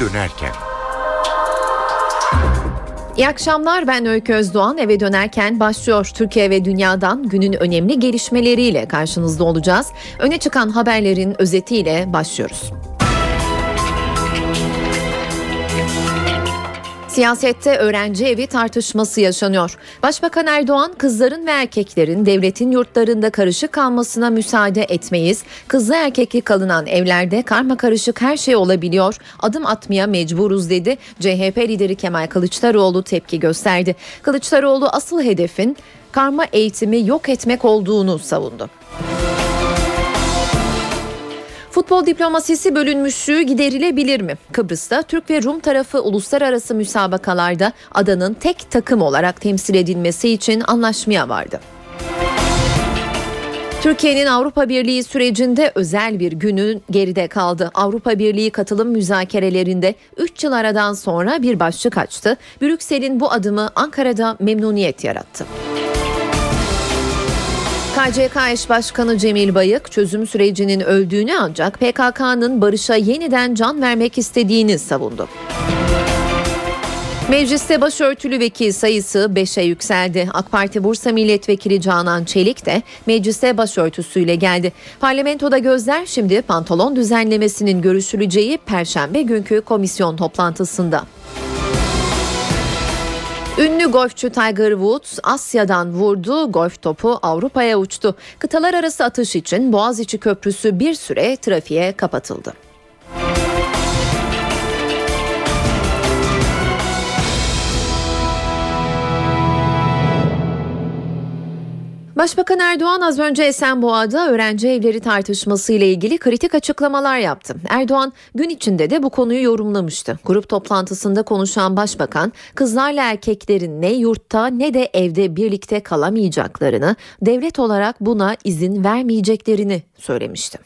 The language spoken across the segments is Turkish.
dönerken. İyi akşamlar ben Öykü Özdoğan eve dönerken başlıyor. Türkiye ve dünyadan günün önemli gelişmeleriyle karşınızda olacağız. Öne çıkan haberlerin özetiyle başlıyoruz. Siyasette öğrenci evi tartışması yaşanıyor. Başbakan Erdoğan kızların ve erkeklerin devletin yurtlarında karışık kalmasına müsaade etmeyiz. Kızlı erkekli kalınan evlerde karma karışık her şey olabiliyor. Adım atmaya mecburuz dedi. CHP lideri Kemal Kılıçdaroğlu tepki gösterdi. Kılıçdaroğlu asıl hedefin karma eğitimi yok etmek olduğunu savundu. Futbol diplomasisi bölünmüşlüğü giderilebilir mi? Kıbrıs'ta Türk ve Rum tarafı uluslararası müsabakalarda adanın tek takım olarak temsil edilmesi için anlaşmaya vardı. Türkiye'nin Avrupa Birliği sürecinde özel bir günün geride kaldı. Avrupa Birliği katılım müzakerelerinde 3 yıl aradan sonra bir başlık açtı. Brüksel'in bu adımı Ankara'da memnuniyet yarattı. KCK eş başkanı Cemil Bayık çözüm sürecinin öldüğünü ancak PKK'nın barışa yeniden can vermek istediğini savundu. Mecliste başörtülü vekil sayısı 5'e yükseldi. AK Parti Bursa Milletvekili Canan Çelik de meclise başörtüsüyle geldi. Parlamentoda gözler şimdi pantolon düzenlemesinin görüşüleceği perşembe günkü komisyon toplantısında. Ünlü golfçü Tiger Woods Asya'dan vurdu, golf topu Avrupa'ya uçtu. Kıtalar arası atış için Boğaziçi Köprüsü bir süre trafiğe kapatıldı. Başbakan Erdoğan az önce Esenboğa'da öğrenci evleri tartışması ile ilgili kritik açıklamalar yaptı. Erdoğan gün içinde de bu konuyu yorumlamıştı. Grup toplantısında konuşan başbakan kızlarla erkeklerin ne yurtta ne de evde birlikte kalamayacaklarını, devlet olarak buna izin vermeyeceklerini söylemişti.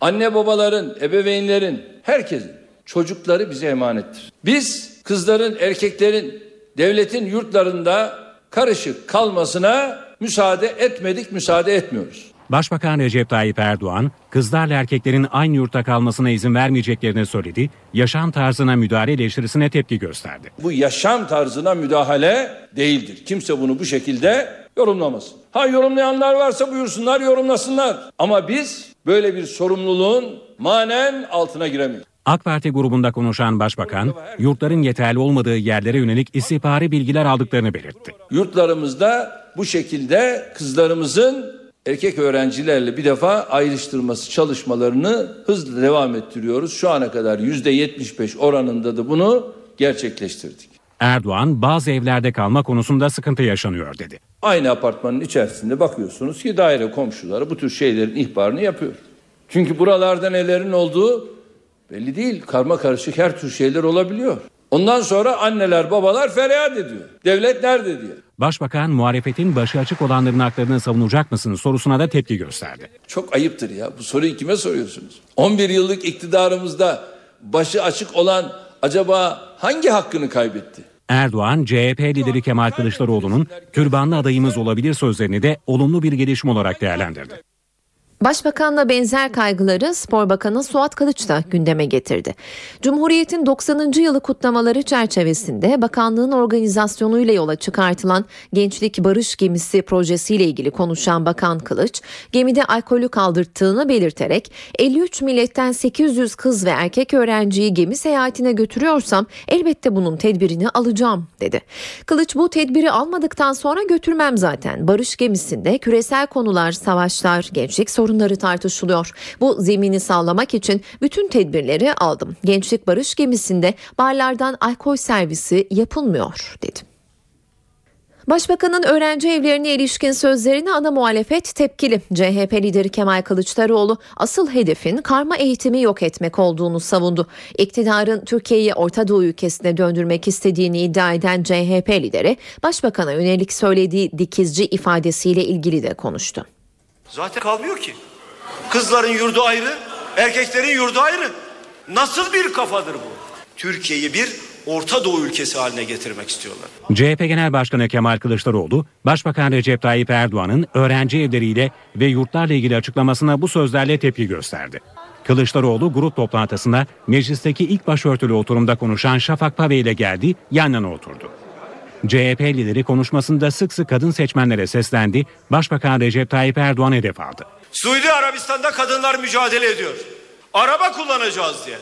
Anne babaların, ebeveynlerin, herkesin çocukları bize emanettir. Biz kızların, erkeklerin devletin yurtlarında karışık kalmasına müsaade etmedik, müsaade etmiyoruz. Başbakan Recep Tayyip Erdoğan, kızlarla erkeklerin aynı yurtta kalmasına izin vermeyeceklerini söyledi, yaşam tarzına müdahale eleştirisine tepki gösterdi. Bu yaşam tarzına müdahale değildir. Kimse bunu bu şekilde yorumlamasın. Ha yorumlayanlar varsa buyursunlar, yorumlasınlar. Ama biz böyle bir sorumluluğun manen altına giremeyiz. AK Parti grubunda konuşan başbakan, yurtların yeterli olmadığı yerlere yönelik istihbari bilgiler aldıklarını belirtti. Yurtlarımızda bu şekilde kızlarımızın erkek öğrencilerle bir defa ayrıştırması çalışmalarını hızla devam ettiriyoruz. Şu ana kadar %75 oranında da bunu gerçekleştirdik. Erdoğan bazı evlerde kalma konusunda sıkıntı yaşanıyor dedi. Aynı apartmanın içerisinde bakıyorsunuz ki daire komşuları bu tür şeylerin ihbarını yapıyor. Çünkü buralarda nelerin olduğu belli değil. Karma karışık her tür şeyler olabiliyor. Ondan sonra anneler babalar feryat ediyor. Devlet nerede diye. Başbakan muhalefetin başı açık olanların haklarını savunacak mısınız sorusuna da tepki gösterdi. Çok ayıptır ya. Bu soruyu kime soruyorsunuz? 11 yıllık iktidarımızda başı açık olan acaba hangi hakkını kaybetti? Erdoğan, CHP lideri Kemal Kılıçdaroğlu'nun türbanlı adayımız olabilir sözlerini de olumlu bir gelişme olarak değerlendirdi. Başbakanla benzer kaygıları Spor Bakanı Suat Kılıç da gündeme getirdi. Cumhuriyet'in 90. yılı kutlamaları çerçevesinde bakanlığın organizasyonuyla yola çıkartılan Gençlik Barış Gemisi projesiyle ilgili konuşan Bakan Kılıç, gemide alkolü kaldırttığını belirterek 53 milletten 800 kız ve erkek öğrenciyi gemi seyahatine götürüyorsam elbette bunun tedbirini alacağım dedi. Kılıç bu tedbiri almadıktan sonra götürmem zaten. Barış gemisinde küresel konular, savaşlar, gençlik sorunları sorunları tartışılıyor. Bu zemini sağlamak için bütün tedbirleri aldım. Gençlik Barış gemisinde barlardan alkol servisi yapılmıyor dedi. Başbakanın öğrenci evlerine ilişkin sözlerine ana muhalefet tepkili. CHP lideri Kemal Kılıçdaroğlu asıl hedefin karma eğitimi yok etmek olduğunu savundu. İktidarın Türkiye'yi Orta Doğu ülkesine döndürmek istediğini iddia eden CHP lideri başbakana yönelik söylediği dikizci ifadesiyle ilgili de konuştu. Zaten kalmıyor ki. Kızların yurdu ayrı, erkeklerin yurdu ayrı. Nasıl bir kafadır bu? Türkiye'yi bir Orta Doğu ülkesi haline getirmek istiyorlar. CHP Genel Başkanı Kemal Kılıçdaroğlu, Başbakan Recep Tayyip Erdoğan'ın öğrenci evleriyle ve yurtlarla ilgili açıklamasına bu sözlerle tepki gösterdi. Kılıçdaroğlu grup toplantısında meclisteki ilk başörtülü oturumda konuşan Şafak Pave ile geldi, yan yana oturdu. CHP lideri konuşmasında sık sık kadın seçmenlere seslendi, Başbakan Recep Tayyip Erdoğan hedef aldı. Suudi Arabistan'da kadınlar mücadele ediyor. Araba kullanacağız diye.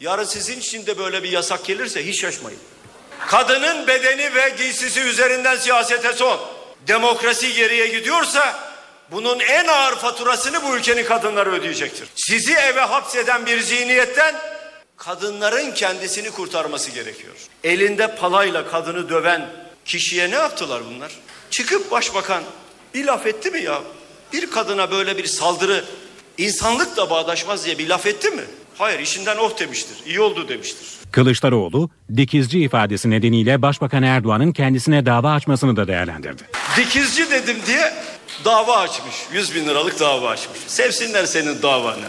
Yarın sizin için de böyle bir yasak gelirse hiç şaşmayın. Kadının bedeni ve giysisi üzerinden siyasete son. Demokrasi geriye gidiyorsa bunun en ağır faturasını bu ülkenin kadınları ödeyecektir. Sizi eve hapseden bir zihniyetten kadınların kendisini kurtarması gerekiyor. Elinde palayla kadını döven kişiye ne yaptılar bunlar? Çıkıp başbakan bir laf etti mi ya? Bir kadına böyle bir saldırı insanlıkla bağdaşmaz diye bir laf etti mi? Hayır işinden oh demiştir. İyi oldu demiştir. Kılıçdaroğlu, dikizci ifadesi nedeniyle Başbakan Erdoğan'ın kendisine dava açmasını da değerlendirdi. Dikizci dedim diye dava açmış. 100 bin liralık dava açmış. Sevsinler senin davanı.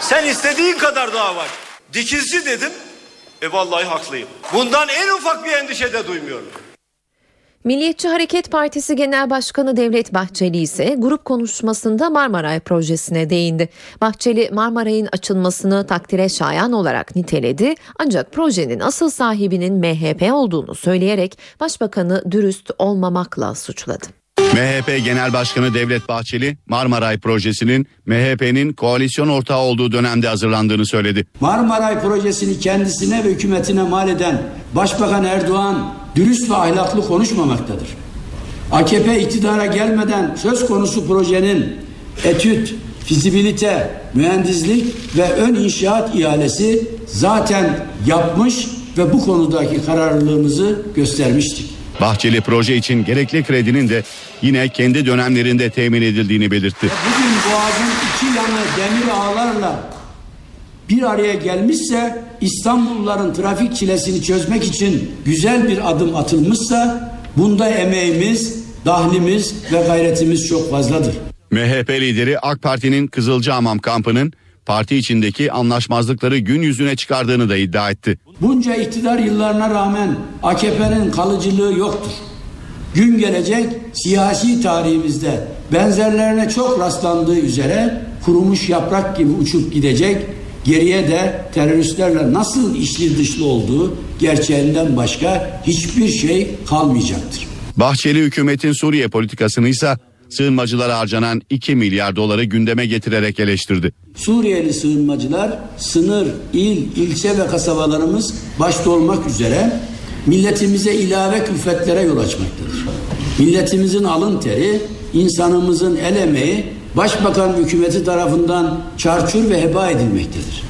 Sen istediğin kadar dava aç. Dikizci dedim. E vallahi haklıyım. Bundan en ufak bir endişe de duymuyorum. Milliyetçi Hareket Partisi Genel Başkanı Devlet Bahçeli ise grup konuşmasında Marmaray projesine değindi. Bahçeli Marmaray'ın açılmasını takdire şayan olarak niteledi ancak projenin asıl sahibinin MHP olduğunu söyleyerek başbakanı dürüst olmamakla suçladı. MHP Genel Başkanı Devlet Bahçeli Marmaray projesinin MHP'nin koalisyon ortağı olduğu dönemde hazırlandığını söyledi. Marmaray projesini kendisine ve hükümetine mal eden Başbakan Erdoğan dürüst ve ahlaklı konuşmamaktadır. AKP iktidara gelmeden söz konusu projenin etüt, fizibilite, mühendislik ve ön inşaat ihalesi zaten yapmış ve bu konudaki kararlılığımızı göstermiştik. Bahçeli proje için gerekli kredinin de yine kendi dönemlerinde temin edildiğini belirtti. Bugün boğazın iki yanı demir ağlarla bir araya gelmişse İstanbulluların trafik çilesini çözmek için güzel bir adım atılmışsa bunda emeğimiz, dahlimiz ve gayretimiz çok fazladır. MHP lideri AK Parti'nin Kızılcahamam kampının parti içindeki anlaşmazlıkları gün yüzüne çıkardığını da iddia etti. Bunca iktidar yıllarına rağmen AKP'nin kalıcılığı yoktur. Gün gelecek siyasi tarihimizde benzerlerine çok rastlandığı üzere kurumuş yaprak gibi uçup gidecek geriye de teröristlerle nasıl içli dışlı olduğu gerçeğinden başka hiçbir şey kalmayacaktır. Bahçeli hükümetin Suriye politikasını ise sığınmacılara harcanan 2 milyar doları gündeme getirerek eleştirdi. Suriyeli sığınmacılar sınır, il, ilçe ve kasabalarımız başta olmak üzere milletimize ilave külfetlere yol açmaktadır. Milletimizin alın teri, insanımızın el emeği Başbakan hükümeti tarafından çarçur ve heba edilmektedir.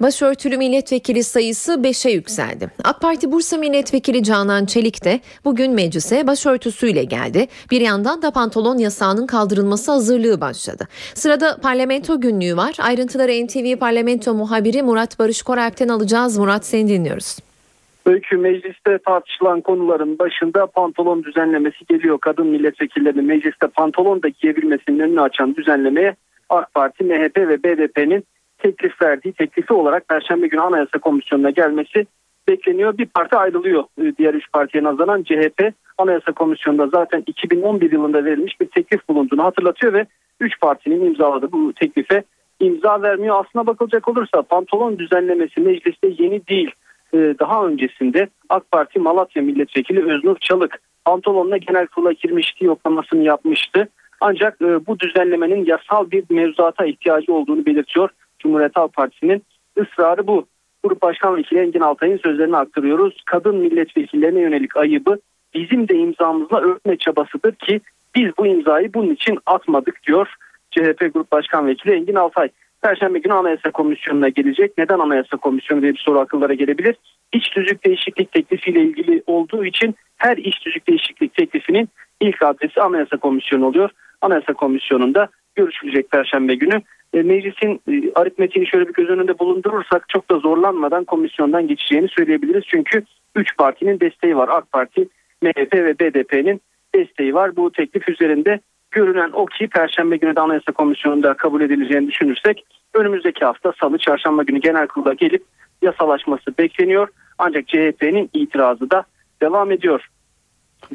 Başörtülü milletvekili sayısı 5'e yükseldi. AK Parti Bursa Milletvekili Canan Çelik de bugün meclise başörtüsüyle geldi. Bir yandan da pantolon yasağının kaldırılması hazırlığı başladı. Sırada parlamento günlüğü var. Ayrıntıları NTV Parlamento muhabiri Murat Barış Koralp'ten alacağız. Murat seni dinliyoruz. Öykü mecliste tartışılan konuların başında pantolon düzenlemesi geliyor. Kadın milletvekillerinin mecliste pantolon da giyebilmesinin önünü açan düzenlemeye AK Parti, MHP ve BDP'nin teklif verdiği teklifi olarak Perşembe günü Anayasa Komisyonu'na gelmesi bekleniyor. Bir parti ayrılıyor diğer üç partiye nazaran CHP Anayasa Komisyonu'nda zaten 2011 yılında verilmiş bir teklif bulunduğunu hatırlatıyor ve üç partinin imzaladığı bu teklife imza vermiyor. Aslına bakılacak olursa pantolon düzenlemesi mecliste yeni değil. Daha öncesinde AK Parti Malatya Milletvekili Öznur Çalık pantolonla genel kurula girmişti yoklamasını yapmıştı. Ancak bu düzenlemenin yasal bir mevzuata ihtiyacı olduğunu belirtiyor. Cumhuriyet Halk Partisi'nin ısrarı bu. Grup Başkan Vekili Engin Altay'ın sözlerini aktarıyoruz. Kadın milletvekillerine yönelik ayıbı bizim de imzamızla örtme çabasıdır ki biz bu imzayı bunun için atmadık diyor CHP Grup Başkan Vekili Engin Altay. Perşembe günü Anayasa Komisyonu'na gelecek. Neden Anayasa Komisyonu diye bir soru akıllara gelebilir. İç tüzük değişiklik teklifiyle ilgili olduğu için her iç tüzük değişiklik teklifinin ilk adresi Anayasa Komisyonu oluyor. Anayasa Komisyonu'nda görüşülecek Perşembe günü. E, meclisin e, aritmetiğini şöyle bir göz önünde bulundurursak çok da zorlanmadan komisyondan geçeceğini söyleyebiliriz. Çünkü 3 partinin desteği var. AK Parti, MHP ve BDP'nin desteği var. Bu teklif üzerinde görünen o ki Perşembe günü de Anayasa Komisyonu'nda kabul edileceğini düşünürsek önümüzdeki hafta Salı, Çarşamba günü genel kurula gelip yasalaşması bekleniyor. Ancak CHP'nin itirazı da devam ediyor.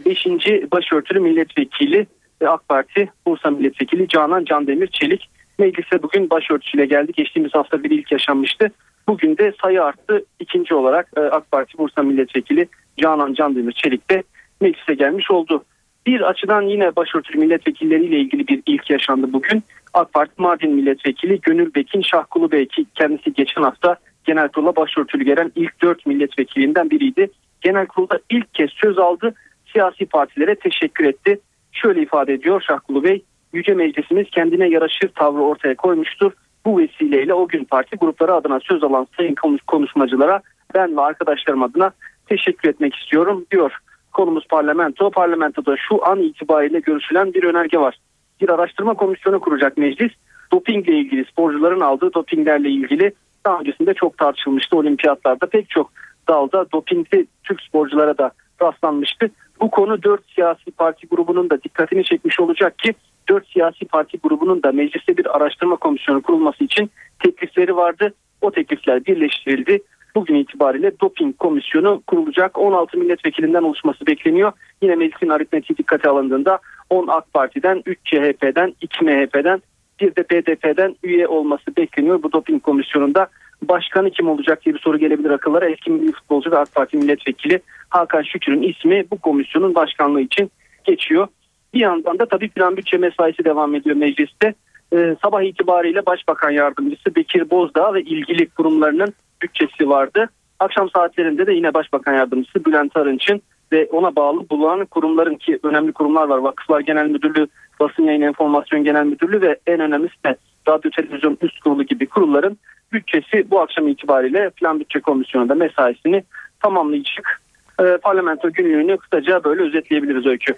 Beşinci başörtülü milletvekili ve AK Parti Bursa milletvekili Canan Candemir Çelik Meclise bugün başörtüsüyle geldi. Geçtiğimiz hafta bir ilk yaşanmıştı. Bugün de sayı arttı. İkinci olarak e, AK Parti Bursa Milletvekili Canan Candemir Çelik de meclise gelmiş oldu. Bir açıdan yine başörtülü milletvekilleriyle ilgili bir ilk yaşandı bugün. AK Parti Mardin Milletvekili Gönül Bekin Şahkulu Bey ki kendisi geçen hafta genel kurula başörtülü gelen ilk dört milletvekilinden biriydi. Genel kurulda ilk kez söz aldı. Siyasi partilere teşekkür etti. Şöyle ifade ediyor Şahkulu Bey. Yüce Meclisimiz kendine yaraşır tavrı ortaya koymuştur. Bu vesileyle o gün parti grupları adına söz alan sayın konuşmacılara ben ve arkadaşlarım adına teşekkür etmek istiyorum diyor. Konumuz parlamento. Parlamentoda şu an itibariyle görüşülen bir önerge var. Bir araştırma komisyonu kuracak meclis. Dopingle ilgili sporcuların aldığı dopinglerle ilgili daha öncesinde çok tartışılmıştı. Olimpiyatlarda pek çok dalda dopingli Türk sporculara da rastlanmıştı. Bu konu dört siyasi parti grubunun da dikkatini çekmiş olacak ki dört siyasi parti grubunun da mecliste bir araştırma komisyonu kurulması için teklifleri vardı. O teklifler birleştirildi. Bugün itibariyle doping komisyonu kurulacak. 16 milletvekilinden oluşması bekleniyor. Yine meclisin aritmetiği dikkate alındığında 10 AK Parti'den, 3 CHP'den, 2 MHP'den, bir de BDP'den üye olması bekleniyor. Bu doping komisyonunda başkanı kim olacak diye bir soru gelebilir akıllara. Eski milli futbolcu ve AK Parti milletvekili Hakan Şükür'ün ismi bu komisyonun başkanlığı için geçiyor. Bir yandan da tabii plan bütçe mesaisi devam ediyor mecliste. Ee, sabah itibariyle Başbakan Yardımcısı Bekir Bozdağ ve ilgili kurumlarının bütçesi vardı. Akşam saatlerinde de yine Başbakan Yardımcısı Bülent Arınç'ın ve ona bağlı bulunan kurumların ki önemli kurumlar var. Vakıflar Genel Müdürlüğü, Basın Yayın Enformasyon Genel Müdürlüğü ve en önemlisi de Radyo Televizyon Üst Kurulu gibi kurulların bütçesi bu akşam itibariyle Plan Bütçe Komisyonu'nda mesaisini tamamlayacak. E, parlamento günlüğünü kısaca böyle özetleyebiliriz Öykü.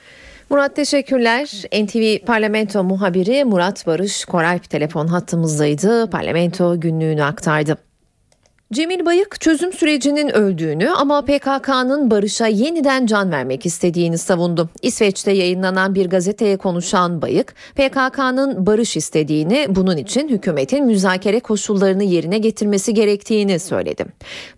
Murat teşekkürler. NTV Parlamento muhabiri Murat Barış Koralp telefon hattımızdaydı. Parlamento günlüğünü aktardı. Cemil Bayık çözüm sürecinin öldüğünü ama PKK'nın barışa yeniden can vermek istediğini savundu. İsveç'te yayınlanan bir gazeteye konuşan Bayık, PKK'nın barış istediğini, bunun için hükümetin müzakere koşullarını yerine getirmesi gerektiğini söyledi.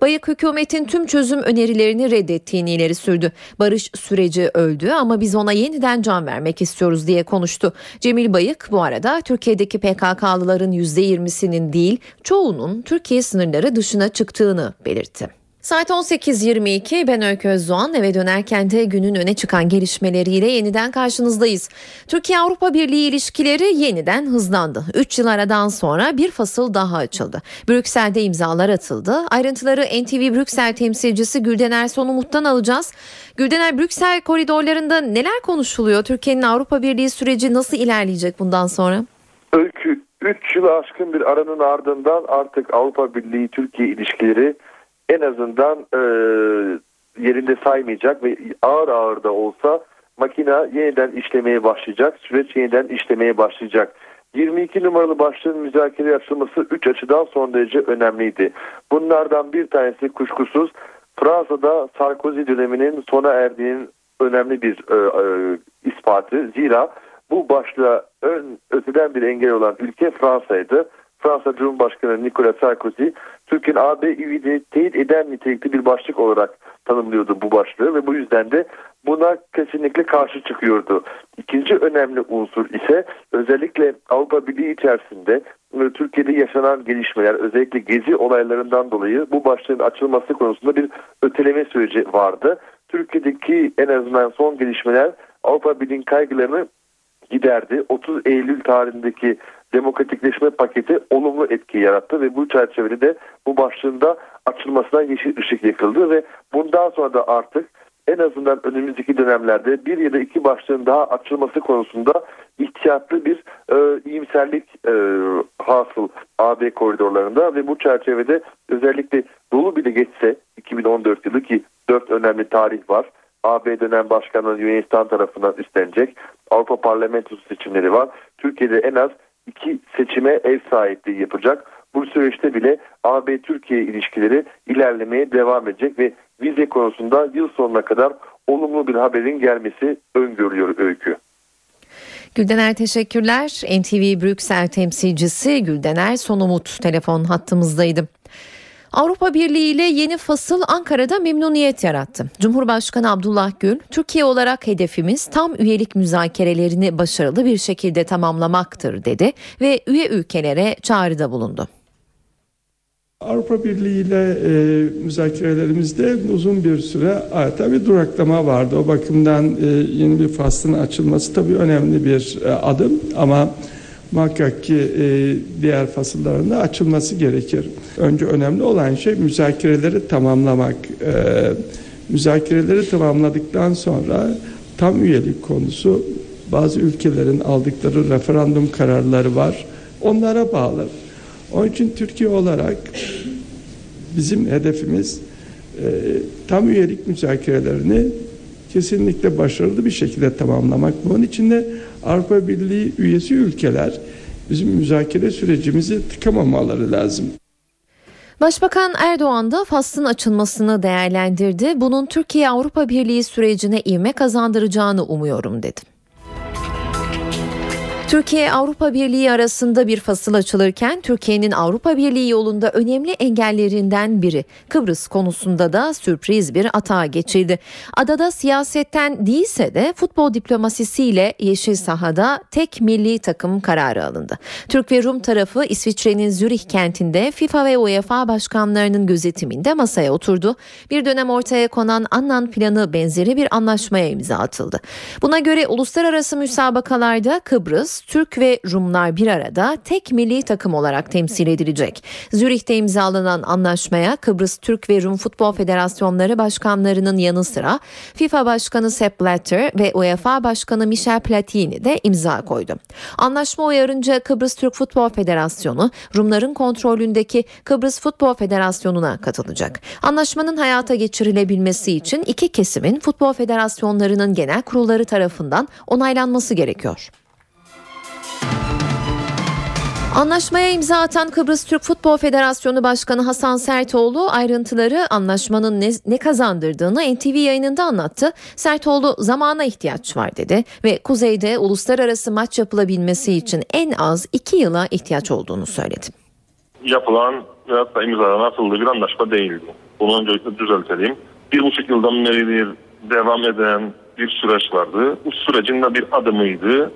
Bayık hükümetin tüm çözüm önerilerini reddettiğini ileri sürdü. Barış süreci öldü ama biz ona yeniden can vermek istiyoruz diye konuştu. Cemil Bayık bu arada Türkiye'deki PKK'lıların %20'sinin değil, çoğunun Türkiye sınırları dışında dışına çıktığını belirtti. Saat 18.22 ben Öykü Özdoğan eve dönerken de günün öne çıkan gelişmeleriyle yeniden karşınızdayız. Türkiye-Avrupa Birliği ilişkileri yeniden hızlandı. 3 yıl aradan sonra bir fasıl daha açıldı. Brüksel'de imzalar atıldı. Ayrıntıları NTV Brüksel temsilcisi Güldener Sonumut'tan alacağız. Güldener Brüksel koridorlarında neler konuşuluyor? Türkiye'nin Avrupa Birliği süreci nasıl ilerleyecek bundan sonra? Öykü 3 yılı aşkın bir aranın ardından artık Avrupa Birliği Türkiye ilişkileri en azından e, yerinde saymayacak ve ağır ağır da olsa makina yeniden işlemeye başlayacak. Süreç yeniden işlemeye başlayacak. 22 numaralı başlığın müzakere açılması 3 açıdan son derece önemliydi. Bunlardan bir tanesi kuşkusuz Fransa'da Sarkozy döneminin sona erdiğinin önemli bir e, e, ispatı. Zira bu başlığa ön öteden bir engel olan ülke Fransa'ydı. Fransa Cumhurbaşkanı Nicolas Sarkozy Türkiye'nin AB üyeliğini teyit eden nitelikli bir başlık olarak tanımlıyordu bu başlığı ve bu yüzden de buna kesinlikle karşı çıkıyordu. İkinci önemli unsur ise özellikle Avrupa Birliği içerisinde Türkiye'de yaşanan gelişmeler özellikle gezi olaylarından dolayı bu başlığın açılması konusunda bir öteleme süreci vardı. Türkiye'deki en azından son gelişmeler Avrupa Birliği'nin kaygılarını giderdi. 30 Eylül tarihindeki demokratikleşme paketi olumlu etki yarattı ve bu çerçevede de bu başlığında açılmasına yeşil ışık yakıldı ve bundan sonra da artık en azından önümüzdeki dönemlerde bir ya da iki başlığın daha açılması konusunda ihtiyatlı bir e, iyimserlik e, hasıl AB koridorlarında ve bu çerçevede özellikle dolu bile geçse 2014 yılı ki dört önemli tarih var. AB dönem başkanı Yunanistan tarafından üstlenecek. Avrupa Parlamentosu seçimleri var. Türkiye'de en az iki seçime ev sahipliği yapacak. Bu süreçte bile AB-Türkiye ilişkileri ilerlemeye devam edecek ve vize konusunda yıl sonuna kadar olumlu bir haberin gelmesi öngörülüyor öykü. Güldener teşekkürler. NTV Brüksel temsilcisi Güldener Sonumut telefon hattımızdaydı. Avrupa Birliği ile yeni fasıl Ankara'da memnuniyet yarattı. Cumhurbaşkanı Abdullah Gül, Türkiye olarak hedefimiz tam üyelik müzakerelerini başarılı bir şekilde tamamlamaktır dedi ve üye ülkelere çağrıda bulundu. Avrupa Birliği ile e, müzakerelerimizde uzun bir süre adeta bir duraklama vardı. O bakımdan e, yeni bir faslın açılması tabii önemli bir e, adım ama muhakkak ki e, diğer fasılların da açılması gerekir. Önce önemli olan şey müzakereleri tamamlamak. E, müzakereleri tamamladıktan sonra tam üyelik konusu bazı ülkelerin aldıkları referandum kararları var. Onlara bağlı. Onun için Türkiye olarak bizim hedefimiz e, tam üyelik müzakerelerini kesinlikle başarılı bir şekilde tamamlamak. Bunun için de Avrupa Birliği üyesi ülkeler bizim müzakere sürecimizi tıkamamaları lazım. Başbakan Erdoğan da faslın açılmasını değerlendirdi. Bunun Türkiye Avrupa Birliği sürecine ivme kazandıracağını umuyorum dedi. Türkiye Avrupa Birliği arasında bir fasıl açılırken Türkiye'nin Avrupa Birliği yolunda önemli engellerinden biri Kıbrıs konusunda da sürpriz bir atağa geçildi. Adada siyasetten değilse de futbol diplomasisiyle yeşil sahada tek milli takım kararı alındı. Türk ve Rum tarafı İsviçre'nin Zürih kentinde FIFA ve UEFA başkanlarının gözetiminde masaya oturdu. Bir dönem ortaya konan Annan planı benzeri bir anlaşmaya imza atıldı. Buna göre uluslararası müsabakalarda Kıbrıs Türk ve Rumlar bir arada tek milli takım olarak temsil edilecek. Zürih'te imzalanan anlaşmaya Kıbrıs Türk ve Rum Futbol Federasyonları başkanlarının yanı sıra FIFA Başkanı Sepp Blatter ve UEFA Başkanı Michel Platini de imza koydu. Anlaşma uyarınca Kıbrıs Türk Futbol Federasyonu Rumların kontrolündeki Kıbrıs Futbol Federasyonu'na katılacak. Anlaşmanın hayata geçirilebilmesi için iki kesimin futbol federasyonlarının genel kurulları tarafından onaylanması gerekiyor. Anlaşmaya imza atan Kıbrıs Türk Futbol Federasyonu Başkanı Hasan Sertoğlu ayrıntıları anlaşmanın ne, ne kazandırdığını NTV yayınında anlattı. Sertoğlu zamana ihtiyaç var dedi ve kuzeyde uluslararası maç yapılabilmesi için en az iki yıla ihtiyaç olduğunu söyledi. Yapılan veyahut da imzalanan atıldığı bir anlaşma değildi. Bunu öncelikle düzeltelim. Bir buçuk yıldan beridir devam eden bir süreç vardı. Bu sürecin de bir adımıydı.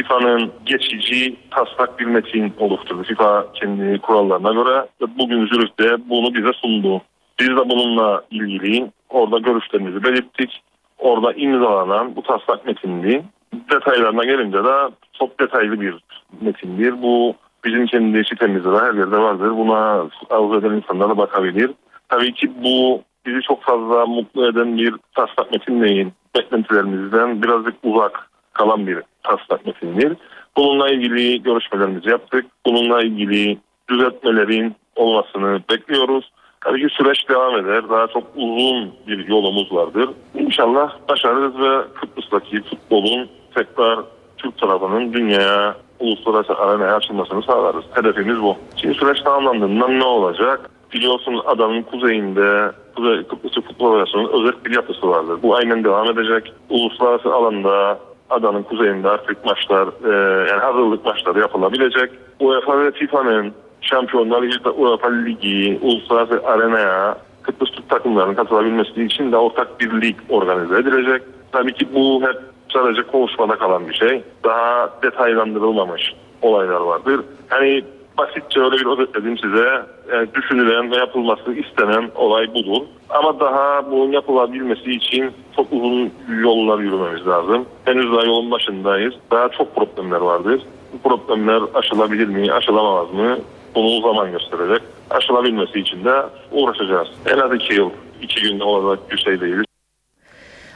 FIFA'nın geçici taslak bir metin oluşturdu. FIFA kendi kurallarına göre bugün Zürih'te bunu bize sundu. Biz de bununla ilgili orada görüşlerimizi belirttik. Orada imzalanan bu taslak metindi. Detaylarına gelince de çok detaylı bir metindir. Bu bizim kendi sitemizde de her yerde vardır. Buna arzu eden insanlar bakabilir. Tabii ki bu bizi çok fazla mutlu eden bir taslak metin değil. Beklentilerimizden birazcık uzak kalan bir taslak metindir. Bununla ilgili görüşmelerimizi yaptık. Bununla ilgili düzeltmelerin olmasını bekliyoruz. Tabii ki süreç devam eder. Daha çok uzun bir yolumuz vardır. İnşallah başarırız ve Kıbrıs'taki futbolun tekrar Türk tarafının dünyaya, uluslararası arenaya açılmasını sağlarız. Hedefimiz bu. Şimdi süreç tamamlandığında ne olacak? Biliyorsunuz adanın kuzeyinde Kuzey Kıbrıs Futbol Federasyonu'nun özel bir yapısı vardır. Bu aynen devam edecek. Uluslararası alanda adanın kuzeyinde artık maçlar e, yani hazırlık maçları yapılabilecek. UEFA ve FIFA'nın Şampiyonlar Ligi, UEFA Ligi, Uluslararası Arena'ya Kıbrıs Türk takımlarının katılabilmesi için de ortak bir lig organize edilecek. Tabii ki bu hep sadece konuşmada kalan bir şey. Daha detaylandırılmamış olaylar vardır. Hani basitçe öyle bir özetledim size. Yani düşünülen ve yapılması istenen olay budur. Ama daha bunun yapılabilmesi için çok uzun yollar yürümemiz lazım. Henüz daha yolun başındayız. Daha çok problemler vardır. Bu problemler aşılabilir mi, aşılamaz mı? Bunu zaman gösterecek. Aşılabilmesi için de uğraşacağız. En az iki yıl, iki günde olacak bir şey değil.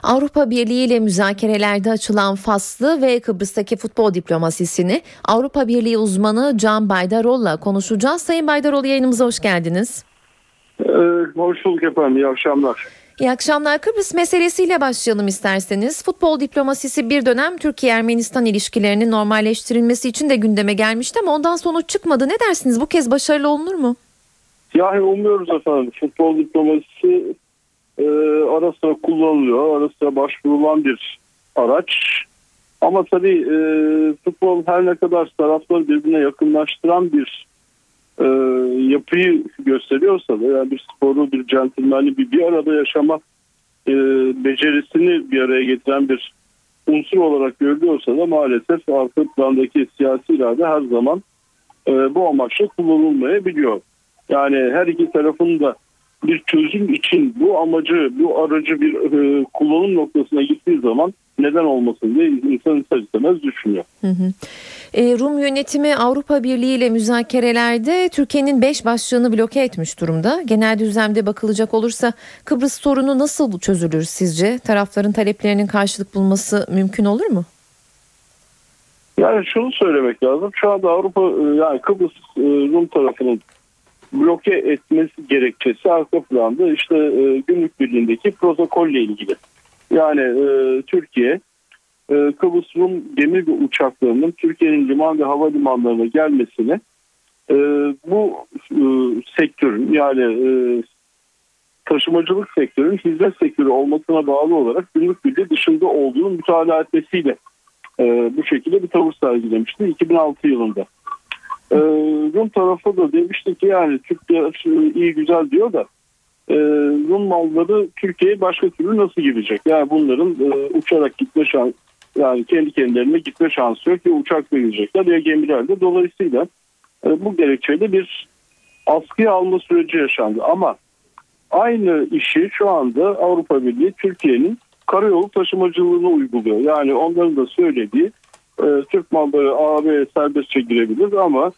Avrupa Birliği ile müzakerelerde açılan faslı ve Kıbrıs'taki futbol diplomasisini Avrupa Birliği uzmanı Can Baydarol'la konuşacağız. Sayın Baydarol yayınımıza hoş geldiniz. Ee, hoş bulduk efendim. İyi akşamlar. İyi akşamlar. Kıbrıs meselesiyle başlayalım isterseniz. Futbol diplomasisi bir dönem Türkiye-Ermenistan ilişkilerinin normalleştirilmesi için de gündeme gelmişti ama ondan sonuç çıkmadı. Ne dersiniz? Bu kez başarılı olunur mu? Yani umuyoruz efendim. Futbol diplomasisi e, ara sıra kullanılıyor. Ara sıra başvurulan bir araç. Ama tabii e, futbol her ne kadar tarafları birbirine yakınlaştıran bir e, yapıyı gösteriyorsa da yani bir sporu bir centilmenli bir bir arada yaşama e, becerisini bir araya getiren bir unsur olarak görülüyorsa da maalesef arka plandaki siyasi irade her zaman e, bu amaçla kullanılmayabiliyor. Yani her iki tarafın da bir çözüm için bu amacı, bu aracı bir e, kullanım noktasına gittiği zaman neden olmasın diye insan ister istemez düşünüyor. Hı hı. E, Rum yönetimi Avrupa Birliği ile müzakerelerde Türkiye'nin 5 başlığını bloke etmiş durumda. Genel düzlemde bakılacak olursa Kıbrıs sorunu nasıl çözülür sizce? Tarafların taleplerinin karşılık bulması mümkün olur mu? Yani şunu söylemek lazım. Şu anda Avrupa e, yani Kıbrıs e, Rum tarafının bloke etmesi gerekçesi arka planda işte e, günlük birliğindeki protokolle ilgili. Yani e, Türkiye e, Kıbrıs Rum gemi ve uçaklarının Türkiye'nin liman ve havalimanlarına gelmesini e, bu e, sektörün yani e, taşımacılık sektörünün hizmet sektörü olmasına bağlı olarak günlük birliği dışında olduğunu mütalaa etmesiyle e, bu şekilde bir tavır sergilemişti 2006 yılında. E, Rum tarafı da demişti ki yani Türkler iyi güzel diyor da e, Rum malları Türkiye'ye başka türlü nasıl girecek? Yani bunların e, uçarak gitme şansı yani kendi kendilerine gitme şansı yok ya uçakla gidecekler ya gemilerle. Dolayısıyla e, bu gerekçeyle bir askıya alma süreci yaşandı. Ama aynı işi şu anda Avrupa Birliği Türkiye'nin karayolu taşımacılığını uyguluyor. Yani onların da söylediği e, Türk malları AB'ye serbestçe girebilir ama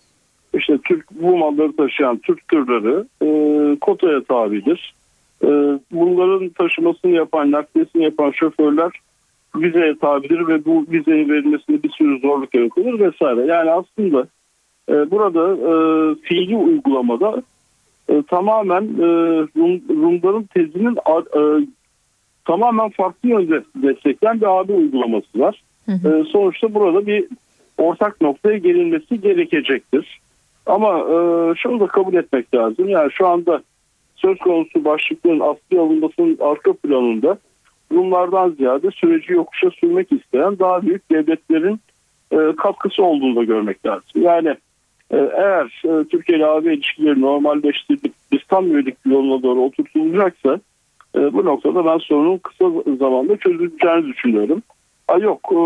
işte Türk bu malları taşıyan Türk tırları e, kotaya tabidir. E, bunların taşımasını yapan, nakliyesini yapan şoförler vizeye tabidir ve bu vizeyi verilmesinde bir sürü zorluk yaratılır vesaire. Yani aslında e, burada e, fiili uygulamada e, tamamen e, Rum, Rumların tezinin e, tamamen farklı yönde destekleyen bir AB uygulaması var. E, sonuçta burada bir ortak noktaya gelinmesi gerekecektir. Ama e, şunu da kabul etmek lazım. Yani şu anda söz konusu başlıkların asli alınmasının arka planında Rumlardan ziyade süreci yokuşa sürmek isteyen daha büyük devletlerin e, katkısı olduğunu da görmek lazım. Yani e, eğer Türkiye ile AB ilişkileri normalleştirilip biz tam üyelik yoluna doğru oturtulacaksa bu noktada ben sorunun kısa zamanda çözüleceğini düşünüyorum. Ha yok e,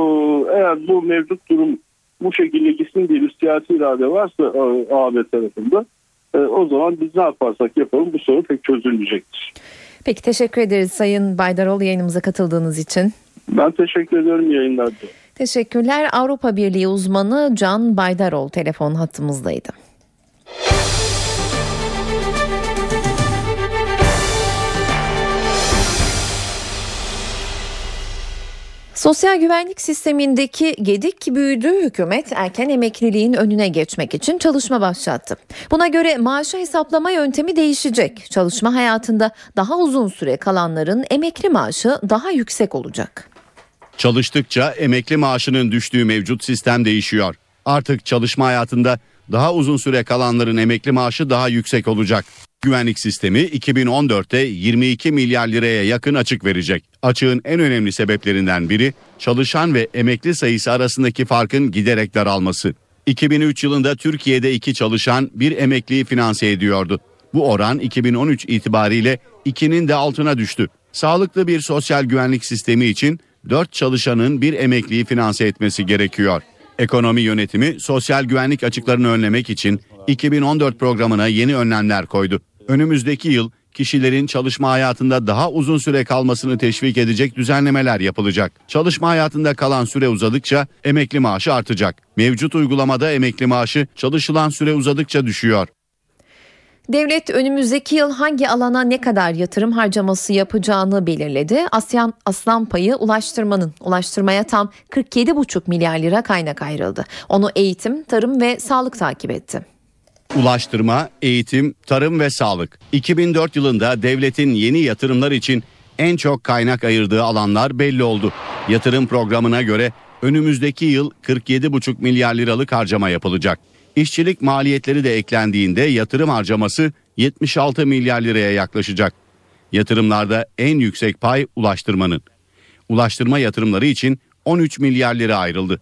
eğer bu mevcut durum bu şekilde gitsin diye bir siyasi irade varsa e, AB tarafında e, o zaman biz ne yaparsak yapalım bu sorun pek çözülmeyecektir. Peki teşekkür ederiz Sayın Baydarol yayınımıza katıldığınız için. Ben teşekkür ediyorum yayınlarda. Teşekkürler. Avrupa Birliği uzmanı Can Baydarol telefon hattımızdaydı. Sosyal güvenlik sistemindeki gedik büyüdü hükümet erken emekliliğin önüne geçmek için çalışma başlattı. Buna göre maaşı hesaplama yöntemi değişecek. Çalışma hayatında daha uzun süre kalanların emekli maaşı daha yüksek olacak. Çalıştıkça emekli maaşının düştüğü mevcut sistem değişiyor. Artık çalışma hayatında daha uzun süre kalanların emekli maaşı daha yüksek olacak. Güvenlik sistemi 2014'te 22 milyar liraya yakın açık verecek. Açığın en önemli sebeplerinden biri çalışan ve emekli sayısı arasındaki farkın giderek daralması. 2003 yılında Türkiye'de iki çalışan bir emekliyi finanse ediyordu. Bu oran 2013 itibariyle 2'nin de altına düştü. Sağlıklı bir sosyal güvenlik sistemi için 4 çalışanın bir emekliyi finanse etmesi gerekiyor. Ekonomi yönetimi sosyal güvenlik açıklarını önlemek için 2014 programına yeni önlemler koydu. Önümüzdeki yıl kişilerin çalışma hayatında daha uzun süre kalmasını teşvik edecek düzenlemeler yapılacak. Çalışma hayatında kalan süre uzadıkça emekli maaşı artacak. Mevcut uygulamada emekli maaşı çalışılan süre uzadıkça düşüyor. Devlet önümüzdeki yıl hangi alana ne kadar yatırım harcaması yapacağını belirledi. Asyan Aslan payı ulaştırmanın ulaştırmaya tam 47,5 milyar lira kaynak ayrıldı. Onu eğitim, tarım ve sağlık takip etti. Ulaştırma, eğitim, tarım ve sağlık. 2004 yılında devletin yeni yatırımlar için en çok kaynak ayırdığı alanlar belli oldu. Yatırım programına göre önümüzdeki yıl 47,5 milyar liralık harcama yapılacak. İşçilik maliyetleri de eklendiğinde yatırım harcaması 76 milyar liraya yaklaşacak. Yatırımlarda en yüksek pay ulaştırmanın. Ulaştırma yatırımları için 13 milyar lira ayrıldı.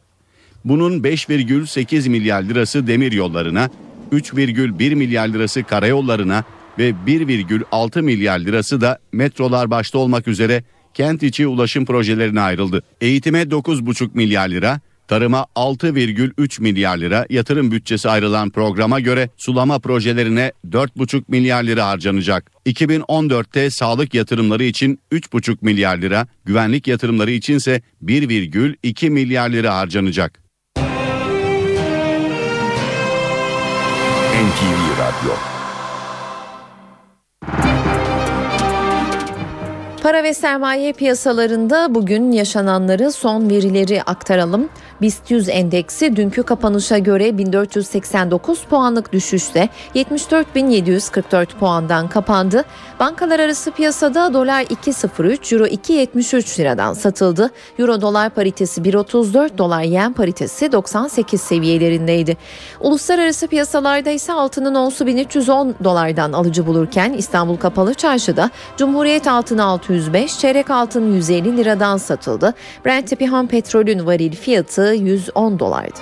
Bunun 5,8 milyar lirası demir yollarına, 3,1 milyar lirası karayollarına ve 1,6 milyar lirası da metrolar başta olmak üzere kent içi ulaşım projelerine ayrıldı. Eğitime 9,5 milyar lira, tarıma 6,3 milyar lira yatırım bütçesi ayrılan programa göre sulama projelerine 4,5 milyar lira harcanacak. 2014'te sağlık yatırımları için 3,5 milyar lira, güvenlik yatırımları içinse 1,2 milyar lira harcanacak. NTV Radyo Para ve sermaye piyasalarında bugün yaşananları son verileri aktaralım. BIST 100 endeksi dünkü kapanışa göre 1489 puanlık düşüşte 74.744 puandan kapandı. Bankalar arası piyasada dolar 2.03, euro 2.73 liradan satıldı. Euro dolar paritesi 1.34, dolar yen paritesi 98 seviyelerindeydi. Uluslararası piyasalarda ise altının onsu 1310 dolardan alıcı bulurken İstanbul Kapalı Çarşı'da Cumhuriyet altını 605, çeyrek altın 150 liradan satıldı. Brent tipi ham petrolün varil fiyatı 110 dolardı.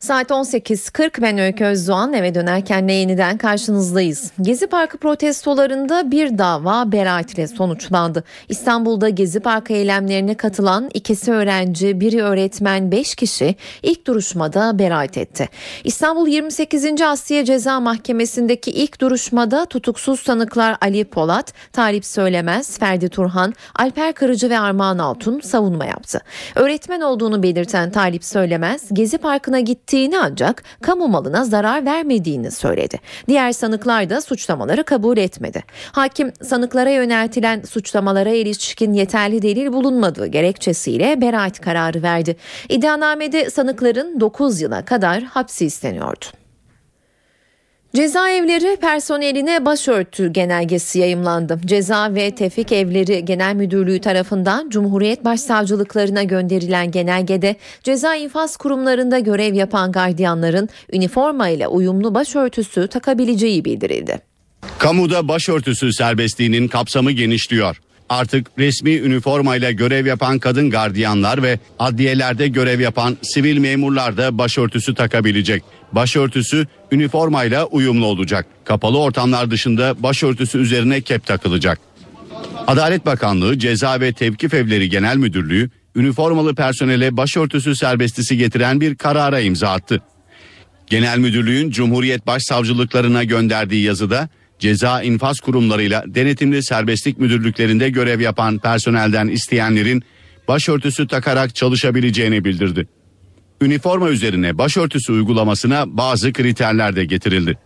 Saat 18.40 ben Öykü Özdoğan eve dönerken de yeniden karşınızdayız. Gezi Parkı protestolarında bir dava beraat ile sonuçlandı. İstanbul'da Gezi Parkı eylemlerine katılan ikisi öğrenci, biri öğretmen 5 kişi ilk duruşmada beraat etti. İstanbul 28. Asliye Ceza Mahkemesi'ndeki ilk duruşmada tutuksuz sanıklar Ali Polat, Talip Söylemez, Ferdi Turhan, Alper Kırıcı ve Armağan Altun savunma yaptı. Öğretmen olduğunu belirten Talip Söylemez, Gezi Parkı'na gittiğini ancak kamu malına zarar vermediğini söyledi. Diğer sanıklar da suçlamaları kabul etmedi. Hakim sanıklara yöneltilen suçlamalara ilişkin yeterli delil bulunmadığı gerekçesiyle beraat kararı verdi. İddianamede sanıkların 9 yıla kadar hapsi isteniyordu. Cezaevleri personeline başörtü genelgesi yayımlandı. Ceza ve Tevfik Evleri Genel Müdürlüğü tarafından Cumhuriyet Başsavcılıklarına gönderilen genelgede ceza infaz kurumlarında görev yapan gardiyanların üniforma ile uyumlu başörtüsü takabileceği bildirildi. Kamuda başörtüsü serbestliğinin kapsamı genişliyor. Artık resmi üniformayla görev yapan kadın gardiyanlar ve adliyelerde görev yapan sivil memurlar da başörtüsü takabilecek. Başörtüsü üniformayla uyumlu olacak. Kapalı ortamlar dışında başörtüsü üzerine kep takılacak. Adalet Bakanlığı Ceza ve Tevkif Evleri Genel Müdürlüğü üniformalı personele başörtüsü serbestisi getiren bir karara imza attı. Genel Müdürlüğün Cumhuriyet Başsavcılıklarına gönderdiği yazıda ceza infaz kurumlarıyla denetimli serbestlik müdürlüklerinde görev yapan personelden isteyenlerin başörtüsü takarak çalışabileceğini bildirdi. Üniforma üzerine başörtüsü uygulamasına bazı kriterler de getirildi.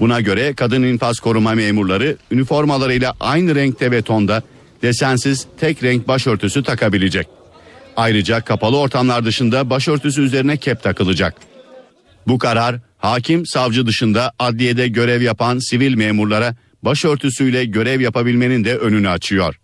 Buna göre kadın infaz koruma memurları üniformalarıyla aynı renkte ve tonda desensiz tek renk başörtüsü takabilecek. Ayrıca kapalı ortamlar dışında başörtüsü üzerine kep takılacak. Bu karar hakim savcı dışında adliyede görev yapan sivil memurlara başörtüsüyle görev yapabilmenin de önünü açıyor.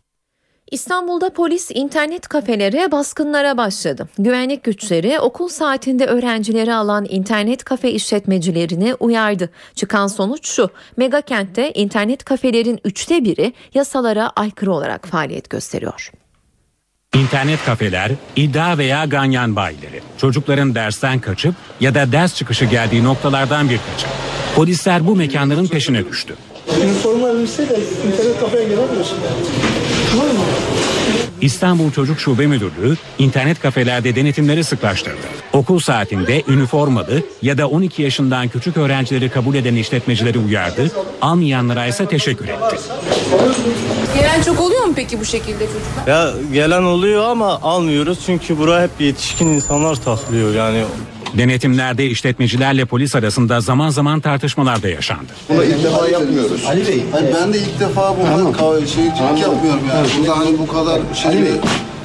İstanbul'da polis internet kafelere baskınlara başladı. Güvenlik güçleri okul saatinde öğrencileri alan internet kafe işletmecilerini uyardı. Çıkan sonuç şu. Mega kentte internet kafelerin üçte biri yasalara aykırı olarak faaliyet gösteriyor. İnternet kafeler, iddia veya ganyan bayileri. Çocukların dersten kaçıp ya da ders çıkışı geldiği noktalardan birkaçı. Polisler bu mekanların peşine düştü. Üniforma elbise de internet kafeye giremiyorsun. Tamam mı? İstanbul Çocuk Şube Müdürlüğü internet kafelerde denetimleri sıklaştırdı. Okul saatinde üniformalı ya da 12 yaşından küçük öğrencileri kabul eden işletmecileri uyardı, almayanlara ise teşekkür etti. Gelen çok oluyor mu peki bu şekilde çocuklar? Ya gelen oluyor ama almıyoruz çünkü buraya hep yetişkin insanlar takılıyor yani. Denetimlerde işletmecilerle polis arasında zaman zaman tartışmalar da yaşandı. Bunu ilk defa yapmıyoruz. Ali Bey. Hani ben de ilk defa bu tamam. şeycilik yapmıyorum yani. Burada hani bu kadar şey Ali Bey.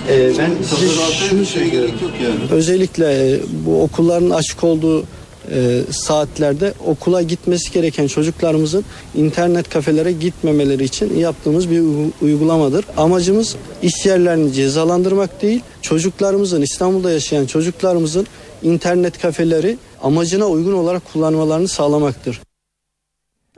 Ee, ben size şunu şey gerek yok yani. Özellikle bu okulların açık olduğu e, saatlerde okula gitmesi gereken çocuklarımızın internet kafelere gitmemeleri için yaptığımız bir uygulamadır. Amacımız iş yerlerini cezalandırmak değil, çocuklarımızın İstanbul'da yaşayan çocuklarımızın internet kafeleri amacına uygun olarak kullanmalarını sağlamaktır.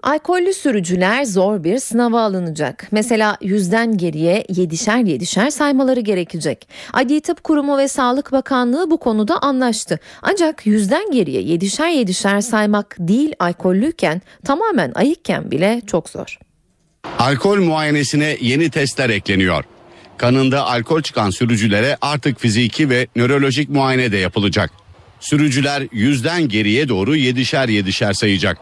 Alkollü sürücüler zor bir sınava alınacak. Mesela yüzden geriye yedişer yedişer saymaları gerekecek. Adli Tıp Kurumu ve Sağlık Bakanlığı bu konuda anlaştı. Ancak yüzden geriye yedişer yedişer saymak değil alkollüyken tamamen ayıkken bile çok zor. Alkol muayenesine yeni testler ekleniyor. Kanında alkol çıkan sürücülere artık fiziki ve nörolojik muayene de yapılacak. Sürücüler yüzden geriye doğru yedişer yedişer sayacak.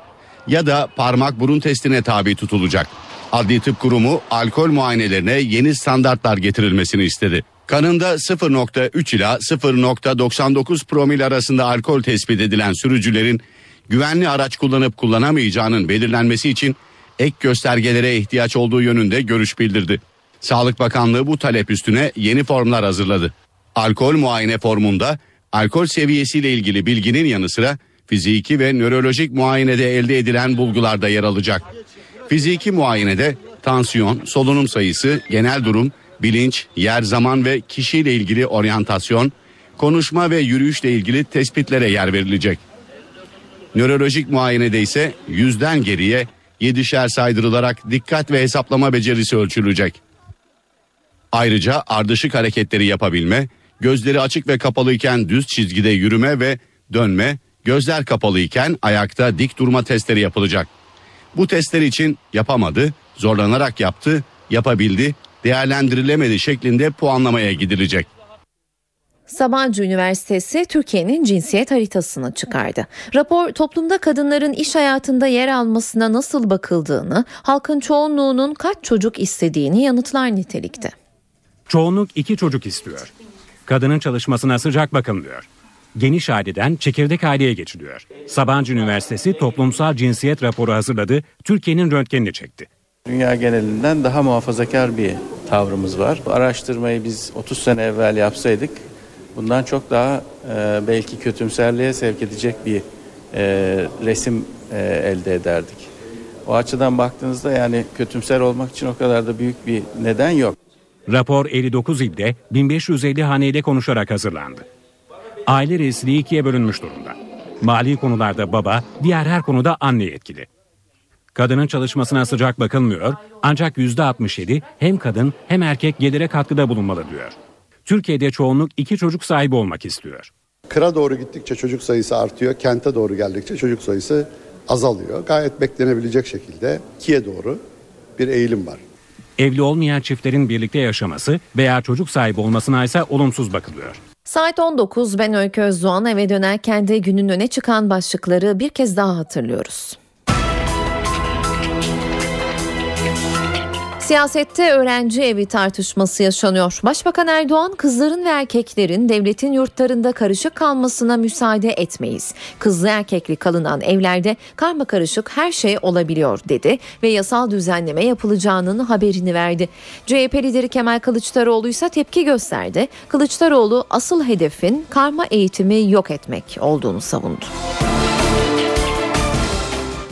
Ya da parmak burun testine tabi tutulacak. Adli Tıp Kurumu alkol muayenelerine yeni standartlar getirilmesini istedi. Kanında 0.3 ila 0.99 promil arasında alkol tespit edilen sürücülerin güvenli araç kullanıp kullanamayacağının belirlenmesi için ek göstergelere ihtiyaç olduğu yönünde görüş bildirdi. Sağlık Bakanlığı bu talep üstüne yeni formlar hazırladı. Alkol muayene formunda alkol seviyesiyle ilgili bilginin yanı sıra fiziki ve nörolojik muayenede elde edilen bulgular da yer alacak. Fiziki muayenede tansiyon, solunum sayısı, genel durum, bilinç, yer zaman ve kişiyle ilgili oryantasyon, konuşma ve yürüyüşle ilgili tespitlere yer verilecek. Nörolojik muayenede ise yüzden geriye yedişer saydırılarak dikkat ve hesaplama becerisi ölçülecek. Ayrıca ardışık hareketleri yapabilme, gözleri açık ve kapalıyken düz çizgide yürüme ve dönme, gözler kapalıyken ayakta dik durma testleri yapılacak. Bu testler için yapamadı, zorlanarak yaptı, yapabildi, değerlendirilemedi şeklinde puanlamaya gidilecek. Sabancı Üniversitesi Türkiye'nin cinsiyet haritasını çıkardı. Rapor toplumda kadınların iş hayatında yer almasına nasıl bakıldığını, halkın çoğunluğunun kaç çocuk istediğini yanıtlar nitelikte. Çoğunluk iki çocuk istiyor. Kadının çalışmasına sıcak bakılmıyor. Geniş aileden çekirdek aileye geçiliyor. Sabancı Üniversitesi toplumsal cinsiyet raporu hazırladı, Türkiye'nin röntgenini çekti. Dünya genelinden daha muhafazakar bir tavrımız var. Bu araştırmayı biz 30 sene evvel yapsaydık bundan çok daha e, belki kötümserliğe sevk edecek bir e, resim e, elde ederdik. O açıdan baktığınızda yani kötümser olmak için o kadar da büyük bir neden yok. Rapor 59 ilde 1550 haneyle konuşarak hazırlandı. Aile reisliği ikiye bölünmüş durumda. Mali konularda baba, diğer her konuda anne yetkili. Kadının çalışmasına sıcak bakılmıyor ancak %67 hem kadın hem erkek gelire katkıda bulunmalı diyor. Türkiye'de çoğunluk iki çocuk sahibi olmak istiyor. Kıra doğru gittikçe çocuk sayısı artıyor, kente doğru geldikçe çocuk sayısı azalıyor. Gayet beklenebilecek şekilde ikiye doğru bir eğilim var. Evli olmayan çiftlerin birlikte yaşaması veya çocuk sahibi olmasına ise olumsuz bakılıyor. Saat 19 ben Öykü Özdoğan eve dönerken de günün öne çıkan başlıkları bir kez daha hatırlıyoruz. Siyasette öğrenci evi tartışması yaşanıyor. Başbakan Erdoğan kızların ve erkeklerin devletin yurtlarında karışık kalmasına müsaade etmeyiz. Kızlı erkekli kalınan evlerde karma karışık her şey olabiliyor dedi ve yasal düzenleme yapılacağının haberini verdi. CHP lideri Kemal Kılıçdaroğlu ise tepki gösterdi. Kılıçdaroğlu asıl hedefin karma eğitimi yok etmek olduğunu savundu.